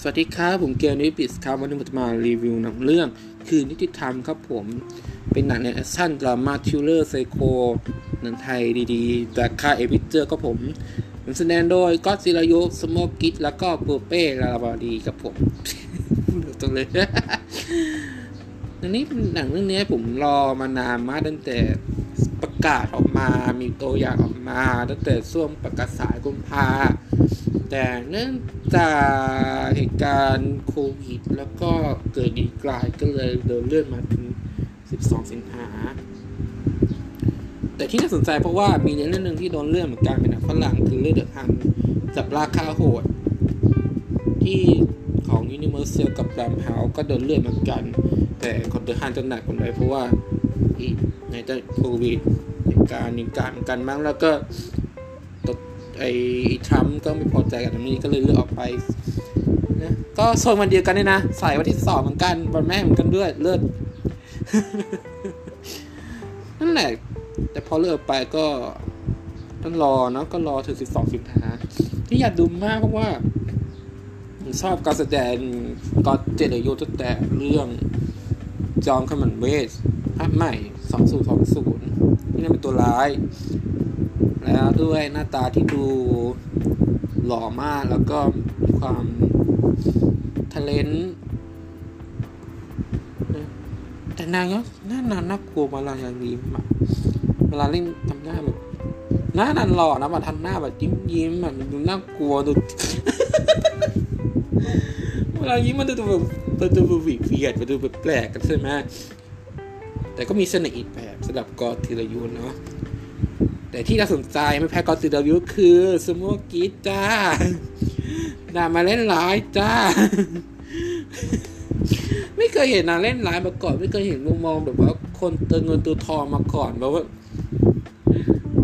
สวัสดีครับผมเกียร์นิปิสครับวันนี้ผมจะมารีวิวหนังเรื่องคือนิติธรรมครับผมเป็นหนังในแอคชั่นดราม่าทิลเลอร์ไซโคหนังไทยดีๆจากค่ายเอพิเจอร์ก็ผมแสดงโดยก็ซิรายุสโมกิตแล้วก็ปูเป้ลาลาบาดีครับผมตรงเลยอันนี้หนังเรื่องนี้ผมรอมานานมากตั้งแต่ กาศออกมา มีตัวอย่างออกมา ตั้งแต่ช่วงประกาศสายกุมภาแต่เนื่องจากเหตุการณ์โควิด แล้วก็เกิดดีกลายก็เลยเดินเลื่อนมาถึง 12 สิงหา แต่ที่น่าสนใจเพราะว่ามีเรื่องหนึ่งที่โดนเลื่อนเหมือนกันเป็นหนังฝรั่งคือเรื่องเดอะฮันจับราคาโหด ที่ของ Universal กับ d r u m h o u s e ก็โดนเลื่อนเหมือนกัน แต่คนเดอะฮันจะหนักกว่าเลยเพราะว่าอีในแต่โควิด เหตุการณ์มีการกันมั้งแล้วก็ไอ้ทรัมป์ก็ไม่พอใจกับตรงนี้ก็เลยเลือกออกไปนะก็โซนวันเดียวกันเลยนะใส่วันที่สองเหมือนกันวันแม่เหมือนกันด้วยเลือดนั่นแหละ แต่พอเลือกไปก็ต้องรอเนาะก็รอถึงสิบสองสิบหาที่อยากดูมากเพราะว่าชอบการแสดงก็เจเดโยตั้งแต่เรื่องจอมขมันเวส ภาพใหม่สองศูนย์สองศูนย์ที่นั่นเป็นตัวร้าย แล้วด้วยหน้าตาที่ดูหล่อมากแล้วก็มีความทะเลนแต่นางก็หน้านานน่ากลัวเวลาอย่างนี้เวลาเล่นทำหน้าแบบหน้านันหล่อนะมาทำหน้าแบบยิ้มยิ้มแบบดูน่ากลัวดูเวลายิ้มมันดูแบบมันดูแบบวีเวียดมันดูแบบแปลกกันใช่ไหม แต่ก็มีเสน่ห์อีกแบบสำหรับกอทีละยุนเนาะแต่ที่น่าสนใจไม่แพ้กอติดาวิวคือสโมกิจ้าด่ามาเล่นร้ายจ้า ไม่เคยเห็นนางเล่นร้ายมาก่อน ไม่เคยเห็นมุมมองแบบว่าคนเติมเงินตัวทองมาก่อนแบบว่า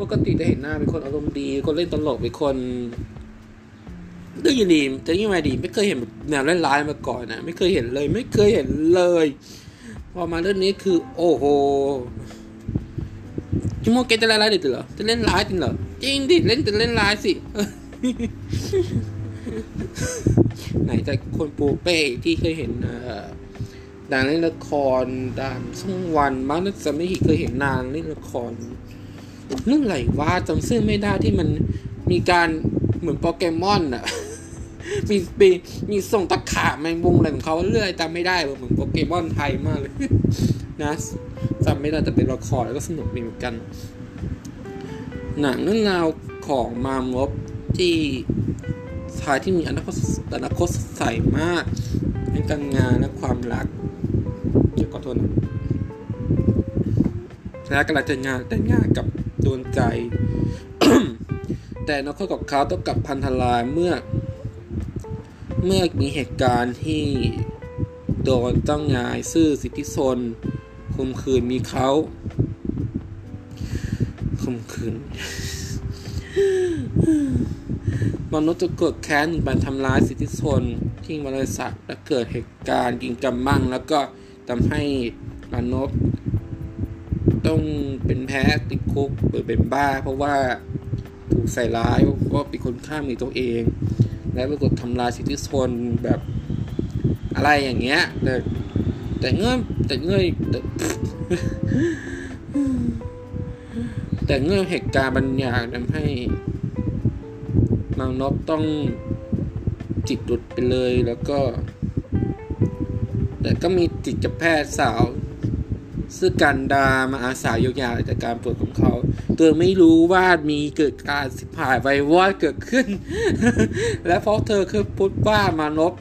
ปกติจะเห็นหน้าเป็นคนอารมณ์ดีคนเล่นตลกเป็นคนดื้อดีจะยิ่งมาดี ไม่เคยเห็นแนวเล่นร้ายมาก่อนนะไม่เคยเห็นเลย ไม่เคยเห็นเลย อมาเรื่องนี้คือ โอ้โหจิโมเกจะเล่นร้ายดิเหรอจะเล่นร้ายจริงเหรอจริงดิเล่นจะเล่นร้ายสิไหนแต่คนปูเป้ที่เคยเห็นดางเล่นละครดางช่องวันบ้งน่าจะไม่เคยเห็นนางเล่นละครเรื่องไหลว่าจำซื่อไม่ได้ที่มันมีการเหมือนโปเกมอนอะ มีมีมีส่งตะขาบแมงมุมอะไรของเขาเรื่อยจำไม่ได้เหมือนโปเกมอนไทยมากเลยนะจำไม่ได้แต่เป็นละครแล้วก็สนุกดีเหมือนกัน หนังเรื่องราวของมามบที่ชายที่มีอนาคตอนาคตใสมากในการงานและความรักเกี่ยวกับทนและกำลังจะงานแต่งงานกับดวงใจ แต่นคตกับเขาต้องกับพันธลายเมื่อ เมื่อมีเหตุการณ์ที่โดนต้องายซื่อสิทธิชนคมคืนมีเขาคมคืนมนุษย์จะเกิดแค้นไปทำร้ายสิทธิชนที่บริษัทและเกิดเหตุการณ์ยิงกำมั่ง แล้วก็ทำให้มนุษย์ต้องเป็นแพ้ติดคุกหรือเป็นบ้า เพราะว่าถูกใส่ร้ายว่าเป็นคนฆ่ามีตัวเอง และปรากฏทำลายสิทธิชนแบบอะไรอย่างเงี้ย แต่แต่เงื่อนแต่เงื่อนแต่เงื่อนเหตุการณ์บางอย่างทำให้นางนบต้องจิตหลุดไปเลยแล้วก็ แต่ก็มีจิตแพทย์สาว ซึ่งกันดามาอาสาเยียวยาจากการป่วยของเขาเธอไม่รู้ว่ามีเกิดการสิบหายไววอดเกิดขึ้น และเพราะเธอคือพูดว่ามานพ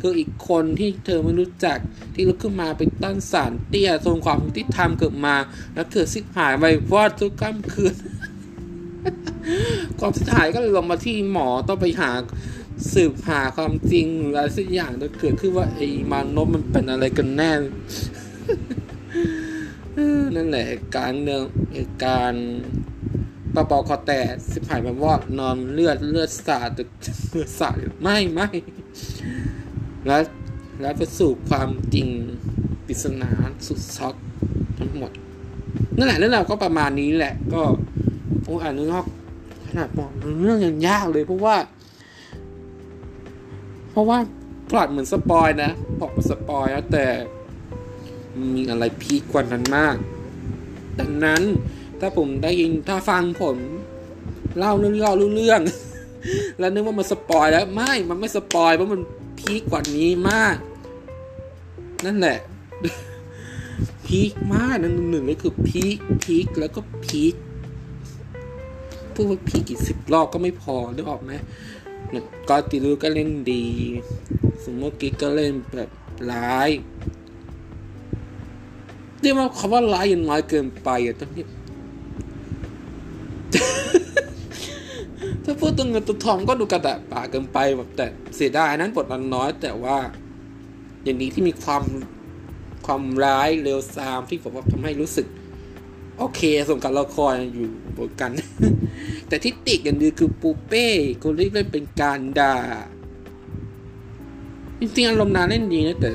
คืออีกคนที่เธอไม่รู้จักที่ลุกขึ้นมาเป็นต้นสารเตี้ยทรงความที่ทำเกิดมา แล้วเกิดสิบหายไววอดทุกค่ำคืนความสุดท้ายก็เลยลงมาที่หมอต้องไปหาสืบหาความจริงอะไรสักอย่างจะเกิดขึ้นว่าไอ้มานพมันเป็นอะไรกันแน่ นั่นแหละเหตุการณ์เนืองเหตุการณ์ปะปอคอแตกสิบหายแบบว่านอนเลือดเลือดสาดเลือดสาดไม่ไม่แล้วแล้วไปสู่ความจริงปริศนาสุดช็อกทั้งหมด นั่นแหละเรื่องราวก็ประมาณนี้แหละ ก็โอ้อ่านเรื่องขนาดบอกเรื่องยังยากเลยเพราะว่า เพราะว่าพล็อตเหมือน spoil นะบอกมา spoil แล้วแต่ มีอะไรพีกกว่านั้นมาก ดังนั้นถ้าผมได้ยินถ้าฟังผมเล่าเรื่องเล่าเรื่อง แล้วนึกว่ามัน spoil แล้วไม่ มันไม่ spoil เพราะมันพีกกว่านี้มาก นั่นแหละพีคมากนั่นหนึ่งเลยคือพีคพีคแล้วก็พีคพูดว่าพีคกี่สิบรอบก็ไม่พอนึกออกไหมก็ติลูก็เล่นดีสมมติกิ๊กก็เล่นแบบร้าย เรียกว่าคำว่าร้ายยังน้อยเกินไปอะตอนนี้ถ้าพูดตัวเงินตัวทองก็ดูกระดาษป่าเกินไปแบบแต่เสียดายนั้นบทมันน้อย แต่ว่า อย่างนี้ที่มีความความร้ายเร็วซามที่ผมว่าทำให้รู้สึก โอเคสมกับละครอยู่บนกัน แต่ที่ติดกันดีคือปูเป้คนที่เล่นเป็นการด่าจริงๆอารมณ์นานเล่นดีนะแต่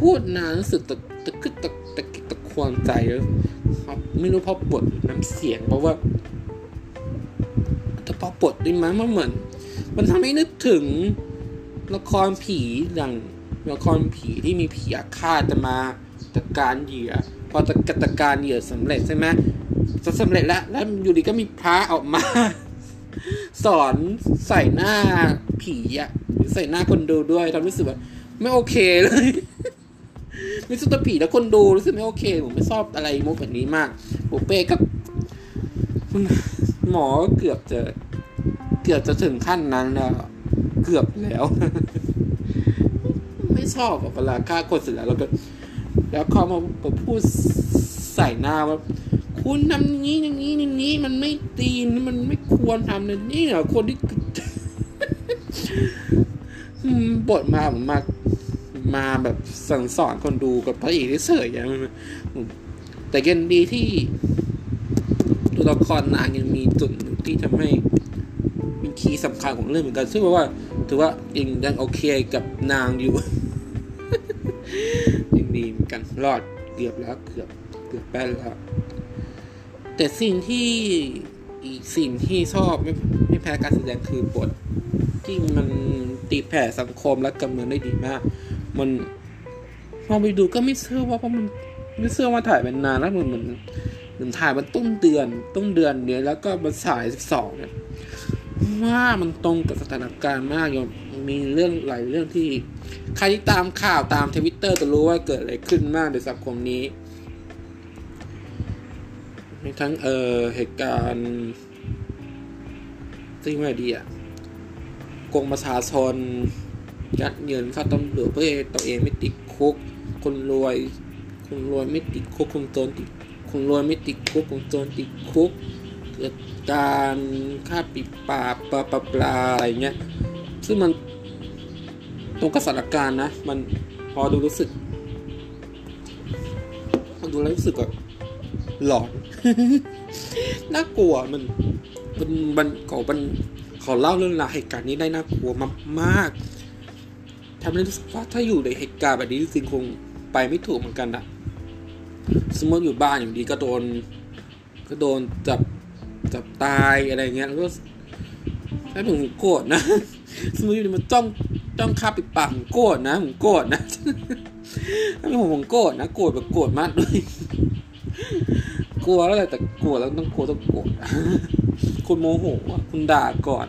พูดนานรู้สึกตะตะกึกตะตะกิตะควงใจแล้วไม่รู้เพราะบทน้ำเสียงเพราะว่าแต่พอบทด้วยมั้งมันเหมือน มันทำให้นึกถึงละครผีอย่างละครผีที่มีผีอาฆาตจะมาจัดการเหยื่อพอจัดการเหยื่อสำเร็จใช่ไหมจะสำเร็จแล้ว แล้วอยู่ดีก็มีพระออกมา สอนใส่หน้าผีอะใส่หน้าคนดูด้วยทำรู้สึกว่าไม่โอเคเลย ม่สุดผีแล้วคนดูรู้สึกไม่โอเค ผมไม่ชอบอะไรมุกแบบนี้มากโอเป้ก็หมอเกือบจะเกือบจะถึงขั้นนั้นแล้วเกือบแล้ว ไม่ชอบเวลาฆ่าคนเสร็จแล้วแล้วก็ แล้วเขามาพูดใส่หน้าว่าคุณทำนี้อย่างนี้อย่างนี้ มันไม่ตีนมันไม่ควรทำเลยนี่เหรอคนที่บทมาผมมา มาแบบสั่งสอนคนดูกับพระเอกที่เสยอย่างแต่กันดีที่ตัวละครนางยังมีจุดที่ทำให้เป็นคีย์สำคัญของเรื่องเหมือนกัน ซึ่งว่าถือว่ายังยังโอเคกับนางอยู่ยังดีเหมือนกันรอดเกือบแล้วเกือบเกือบแป้นแล้ว แต่สิ่งที่อีกสิ่งที่ชอบไม่ไม่แพ้การแสดงคือบทที่มันตีแผ่สังคมและการเมืองได้ดีมาก มันพอไปดูก็ไม่เชื่อว่าเพราะมันไม่เชื่อว่าถ่ายเป็นนานแล้วมันเหมือนเหมือนถ่ายมันต้นเดือนต้นเดือนเนี้ยแล้วก็มาฉายสิบสองเนี่ยว่ามันตรงกับสถานการณ์มากย่างมีเรื่องหลายเรื่องที่ ใครที่ตามข่าวตามทวิตเตอร์จะรู้ว่าเกิดอะไรขึ้นมากในสังคมนี้มีทั้งเออเหตุการณ์ที่ไม่ดีอะกงประชาชน ยัดเงินเข้าตำรวจเพื่อตัวเองไม่ติดคุก คนรวย คนรวยไม่ติดคุกคนจนติดคนรวยไม่ติดคุกคนจนติดคุก เกิดการฆ่าปิดปากปลาปลาปลาอะไรเงี้ย ซึ่งมันตรงกับสถานการณ์นะ มันพอดูรู้สึกพอดูแล้วรู้สึกแบบหลอน น่ากลัวมันมันมันเขามันเขาเล่าเรื่องราวเหตุการณ์นี้ได้น่ากลัวมากมาก ทำให้รู้สึกว่าถ้าอยู่ในเหตุการณ์แบบนี้จริงคงไปไม่ถูกเหมือนกันอะสมมติอยู่บ้านอยู่ดีก็โดน ก็โดนจับจับตายอะไรเงี้ยแล้วก็ถ้าผมโกรธนะ สมมติอยู่ดีมันจ้องจ้องคาปิดปากผมโกรธนะผมโกรธนะถ้าเป็นผมผมโกรธนะโกรธแบบโกรธมากเลยกลัวแล้วแหละแต่กลัวแล้วต้องกลัวต้องโกรธคุณโมโหคุณด่าก่อน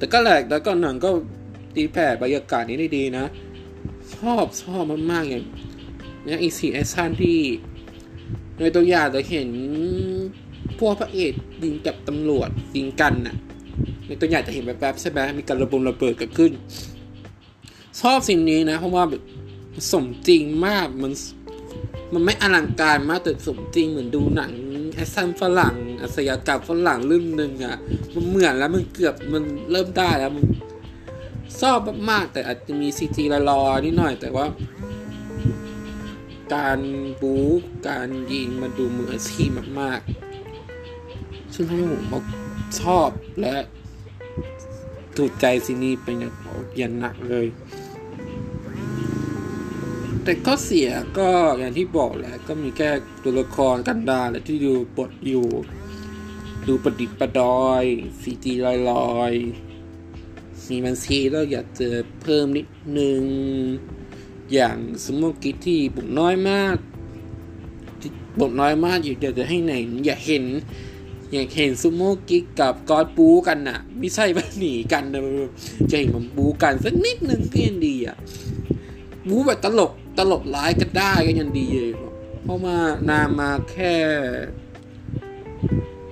แต่ก็แหลกแล้วก็หนังก็ตีแผ่บรรยากาศนี้ได้ดีนะ ชอบชอบมากๆอย่างนี้อีซีนแอคชั่นที่ในตัวอย่างจะเห็นพวกพระเอกยิงกับตำรวจยิงกันน่ะ ในตัวอย่างจะเห็นแบบๆใช่ไหมมีการระเบิดระเบิดเกิดขึ้น ชอบสิ่งนี้นะ เพราะว่าแบบสมจริงมากมันมันไม่อลังการมากแต่สมจริงเหมือนดูหนังแอคชั่นฝรั่ง อาชญากรรมฝรั่งเรื่องหนึ่งอะมันเหมือนแล้วมันเกือบมันเริ่มได้แล้วมันชอบมากแต่อาจจะมี CG ละรอนิดหน่อย แต่ว่า การบู๊การยิงมันดูมืออาชีพมากๆ ซึ่งทำให้ผมชอบและถูกใจซีนีเป็นอย่างหนักเลย แต่ก็เสียก็อย่างที่บอกแหละก็มีแค่ตัวละครกันดาและที่ดูบทอยู่ ดูประดิษฐ์ประดอยซีจีลอยลอยมีมันซีแล้วอยากเจอเพิ่มนิดนึง อย่างสมมติกิที่บุกน้อยมากบุกน้อยมากอยากจะให้ไหนอยากเห็น อยากเห็นซูโม่กิกกับกอดปูกันน่ะ ไม่ใช่ว่าหนีกันนะจะเห็นมันบูกันสักนิดนึงก็ยังดีอะบูแบบตลกตลกร้ายก็ได้ก็ยังดีเลยเพราะว่านามมาแค่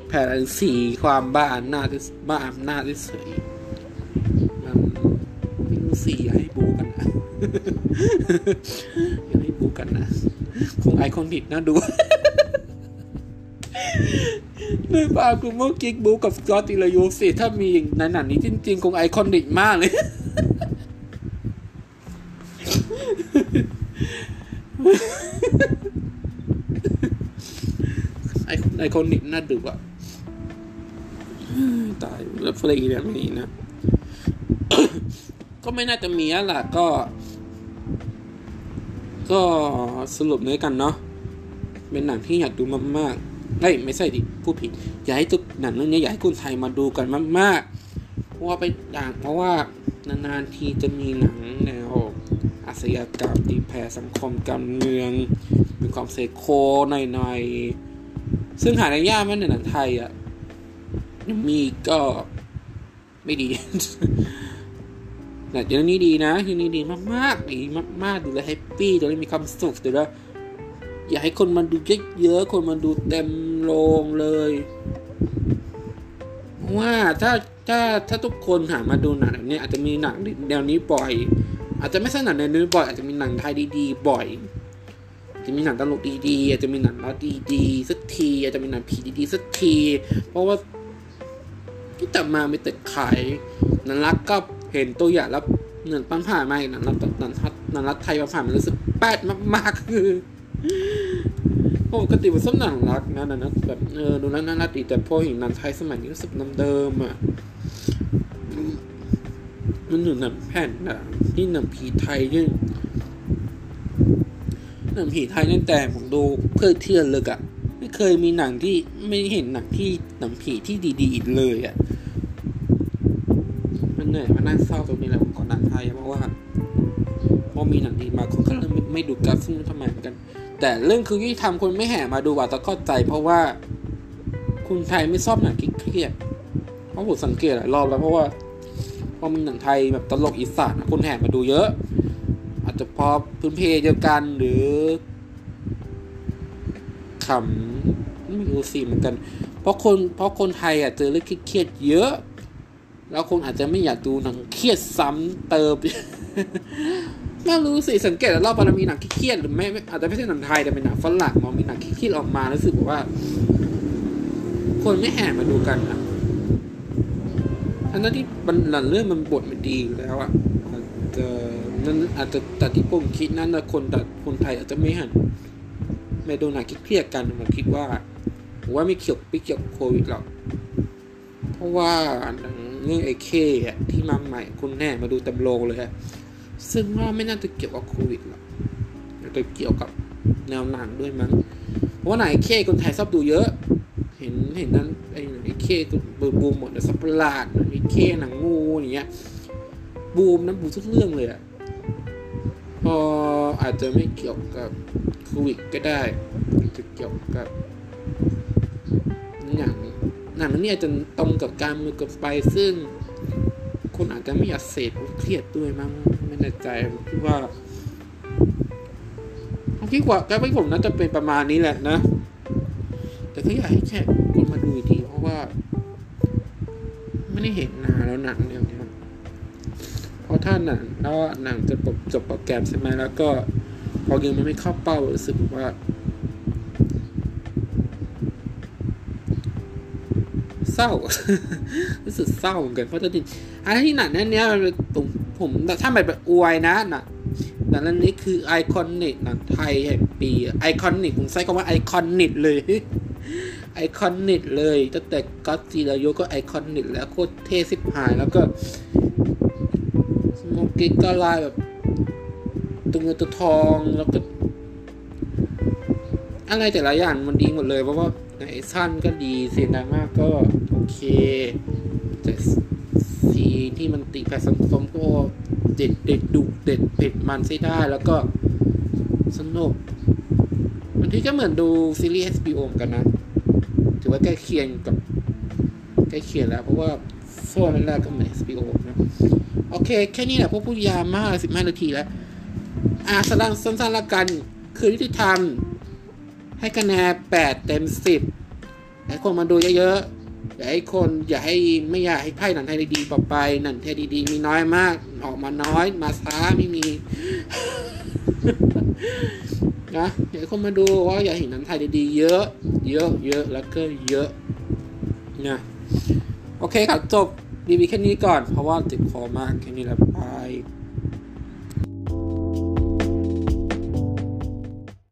แผนสีความบ้าอำนาจบ้าอำนาจเฉยมันไม่รู้สีอยาให้บูกันนะอยากให้บูกันนะ คงไอคอนิกน่าดูเลยปากูโมกิกบูกับสกอติลายูสิถ้ามีอย่างในหนังนี้จริงๆ คงไอคอนิกมากเลยไอไอคอนิกน่าดูอะ ตายแล้วเพลงแบบนี้นะ ก็ไม่น่าจะมีแล้วล่ะก็ ก็สรุปเนื้อกันเนาะเป็นหนังที่อยากดูมากๆเฮ้ยไม่ใช่ดิผู้ผิด อยากให้ทุกหนังเรื่องนี้อยากให้คนไทยมาดูกันมากๆ เพราะว่าไปด่างเพราะว่านานๆทีจะมีหนังแนวอาชญากรรมตีแผ่สังคมการเมือง มีความเซโคหน่อยๆซึ่งหาได้ยากมากในหนังไทยอะ มีก็ไม่ดีแต่เรื่องนี้ดีนะเรื่องนี้ดีมากๆดีมากๆดูแลแฮปปี้ดูแลมีความสุขดูแลอยากให้คนมาดูเยอะๆคนมาดูเต็มโรงเลยว่าถ้าถ้าถ้าทุกคนหามาดูหนังแบบนี้อาจจะมีหนังแนวนี้บ่อย อาจจะไม่ใช่หนังแนวนี้บ่อยอาจจะมีหนังไทยดีๆ บ่อยจะมีหนังตลกดีๆอาจจะมีหนังรักดีๆสักทีอาจจะมีหนังผีดีๆสักที เพราะว่า ที่ต่มาไม่แต่ขายนันรักก็เห็นตัวอย่างแล้วเงินปั้นผ่านมาอีกนันรักนันรักนันรักไทยมาผ่านมันรู้สึกแปดมากๆคือปกติมันส้มหนังรักนะนะนะแบบเออดูแล้วน่ารักดีแต่พอเห็นนันไทยสมัยนี้รู้สึกน้ำเดิมอะมันอยู่หนังแผ่นอะที่หนังผีไทยเนี่ยหนังผีไทยนั่นแต่ผมดูเพื่อเที่ยวเลยอะไม่เคยมีหนังที่ไม่เห็นหนังที่หนังผีที่ดีๆอีกเลยอะ่ะ เหนื่อยมันน่าเศร้าตรงนี้แหละขอหนังไทยเพราะว่าพอมีหนังดีมาคนก็เริ่มไม่ดูการซึ่งทำไมเหมือนกัน แต่เรื่องคือที่ทำคนไม่แห่มาดูว่าตะก็ใจ เพราะว่าคุณไทยไม่ชอบหนังเครียดเพราะผมสังเกตหลายรอบแล้วเพราะว่าพอมีหนังไทยแบบตลกอีสานคนแห่มาดูเยอะ อาจจะพอพื้นเพเดียวกันหรือขำไม่รู้สิเหมือนกัน เพราะคนเพราะคนไทยอะเจอเรื่องเครียดเยอะ แล้วคงอาจจะไม่อยากดูหนังเครียดซ้ำเติมไม่รู้สิสังเกตแล้วรอบมันมีหนังเครียดหรือไม่อาจจะไม่ใช่หนังไทยแต่เป็นหนังฝรั่งมันมีหนังเครียดออกมารู้สึกว่า คนไม่แห่มาดูกันอะทั้งที่มันหลังเรื่องมันบทมันดีอยู่แล้วอะอาจจะนั่นอาจจะแต่ที่ผมคิดนั้นนะคนแต่คนไทยอาจจะไม่หันไม่โดนหนักเครียดกันผมคิดว่าผมว่าไม่เกี่ยวไม่เกี่ยวโควิดหรอกเพราะว่าเรื่องไอ้เคที่มาใหม่คุณแน่มาดูเต็มโรงเลยฮะซึ่งว่าไม่น่าจะเกี่ยวกับโควิดหรอกแต่เกี่ยวกับแนวหนังด้วยมั้งเพราะว่าไหนเคคนไทยชอบดูเยอะ เห็นเห็นนั้นไอ้ไอ้เคตัวบูมหมดเลยสัปหลาดไอ้เคหนังงูอย่างเงี้ยบูมนั้นบูมทุกเรื่องเลยอะพออาจจะไม่เกี่ยวกับโควิดก็ได้จะเกี่ยวกับหนัง หนังนี้อาจจะตรงกับการมือกับไปซึ่งคนอาจจะไม่อยากเสพเครียดด้วยมั้งไม่แน่ใจคิดว่าคิดว่าก็ไม่ผมน่าจะเป็นประมาณนี้แหละนะ แต่ก็อยากให้แค่คนมาดูทีเพราะว่า ไม่ได้เห็นนานแล้วหนังเนี่ยเพราะถ้าหนังแล้วหนังจะจบโปรแกรมใช่ไหมแล้วก็ พอเกมมันไม่เข้าเป้ารู้สึกว่า เศร้า รู้สึกเศร้าเหมือนกันเพราะจะดิอันที่หนังนั้นเนี้ยผมผมถ้าแบบอวยนะหนังหนังนั้นนี้คือ iconic หนังไทยแห่งปี iconic ผมใช้คำว่า iconic เลย iconic เลยตั้งแต่ก็จีรายุก็ iconic แล้วโคตรเท่ฉิบหายแล้วก็สโมกิก็ลายแบบตัวเงินตัวทองแล้วก็อะไรแต่ละอย่างมันดีหมดเลยเพราะว่า ในสั้นก็ดีเสียงดังมากก็โอเคแต่ซีนที่มันติดแผสังคมก็เด็ดเด็ดดุเด็ดเผ็ดมันใช้ได้ แล้วก็สนุกบางทีก็เหมือนดูซีรีส์ HBO เหมือนกันนะ ถือว่าใกล้เคียงกับใกล้เคียงแล้ว เพราะว่าโซ่แรกก็เหมือน HBO นะ โอเค แค่นี้แหละพวกพูดยาวมากสิบห้านาทีแล้ว อะสลังสั้นๆละกัน คือที่ทำ ให้คะแนนแปดเต็มสิบให้คนมาดูเยอะๆอย่าให้คนอย่าให้ไม่อยากให้ไพ่หนังไทยดีๆต่อไปหนังไทยดีๆมีน้อยมาก ออกมาน้อยมาช้าไม่มีนะอยากให้คนมาดูว่าอยากเห็นหนังไทยดีๆเยอะ เยอะเยอะแล้วก็เยอะนะโอเคครับจบรีวิวแค่นี้ก่อนเพราะว่าติดคอมากแค่นี้แหละบาย